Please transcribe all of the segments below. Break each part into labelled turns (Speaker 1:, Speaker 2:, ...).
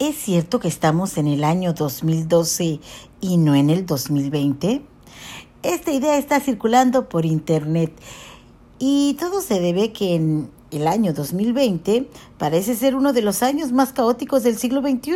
Speaker 1: ¿Es cierto que estamos en el año 2012 y no en el 2020? Esta idea está circulando por internet y todo se debe que en el año 2020 parece ser uno de los años más caóticos del siglo XXI.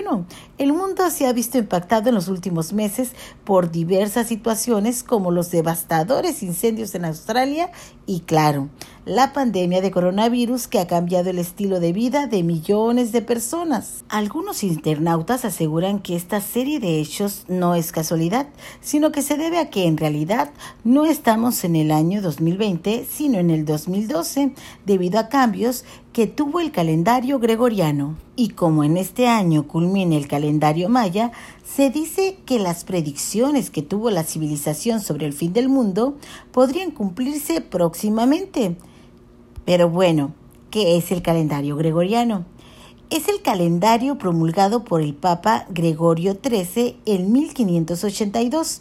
Speaker 1: El mundo se ha visto impactado en los últimos meses por diversas situaciones como los devastadores incendios en Australia y, claro, la pandemia de coronavirus que ha cambiado el estilo de vida de millones de personas. Algunos internautas aseguran que esta serie de hechos no es casualidad, sino que se debe a que en realidad no estamos en el año 2020, sino en el 2012, debido a cambios que tuvo el calendario gregoriano. Y como en este año culmina el calendario maya, se dice que las predicciones que tuvo la civilización sobre el fin del mundo podrían cumplirse próximamente. Pero bueno, ¿qué es el calendario gregoriano? Es el calendario promulgado por el Papa Gregorio XIII en 1582,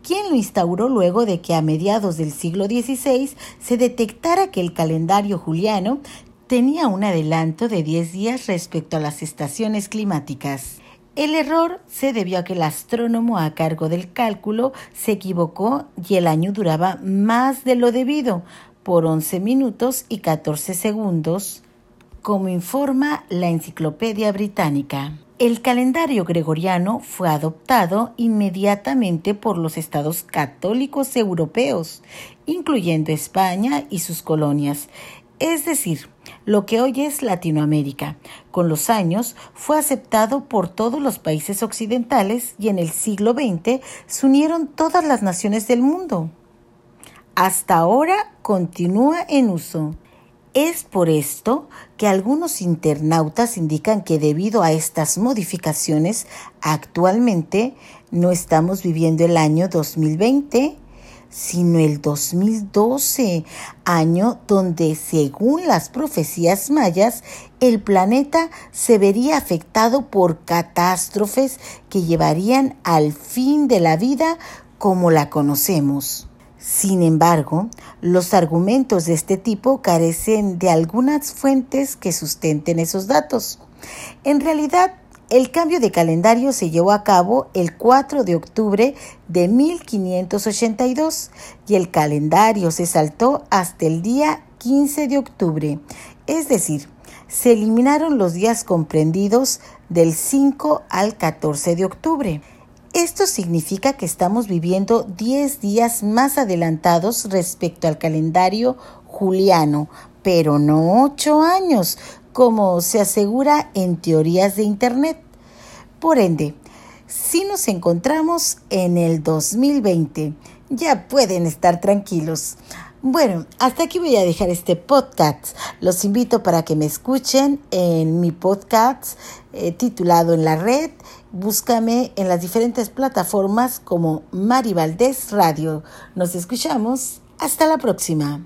Speaker 1: quien lo instauró luego de que a mediados del siglo XVI se detectara que el calendario juliano tenía un adelanto de 10 días respecto a las estaciones climáticas. El error se debió a que el astrónomo a cargo del cálculo se equivocó y el año duraba más de lo debido, por 11 minutos y 14 segundos, como informa la Enciclopedia Británica. El calendario gregoriano fue adoptado inmediatamente por los estados católicos europeos, incluyendo España y sus colonias, es decir, lo que hoy es Latinoamérica. Con los años fue aceptado por todos los países occidentales y en el siglo XX se unieron todas las naciones del mundo hasta ahora continúa en uso. Es por esto que algunos internautas indican que debido a estas modificaciones, actualmente no estamos viviendo el año 2020, sino el 2012, año donde, según las profecías mayas, el planeta se vería afectado por catástrofes que llevarían al fin de la vida como la conocemos. Sin embargo, los argumentos de este tipo carecen de algunas fuentes que sustenten esos datos. En realidad, el cambio de calendario se llevó a cabo el 4 de octubre de 1582 y el calendario se saltó hasta el día 15 de octubre, es decir, se eliminaron los días comprendidos del 5 al 14 de octubre. Esto significa que estamos viviendo 10 días más adelantados respecto al calendario juliano, pero no 8 años, como se asegura en teorías de Internet. Por ende, si nos encontramos en el 2020, ya pueden estar tranquilos. Bueno, hasta aquí voy a dejar este podcast. Los invito para que me escuchen en mi podcast eh, titulado En la red. Búscame en las diferentes plataformas como Mari Valdés Radio. Nos escuchamos. Hasta la próxima.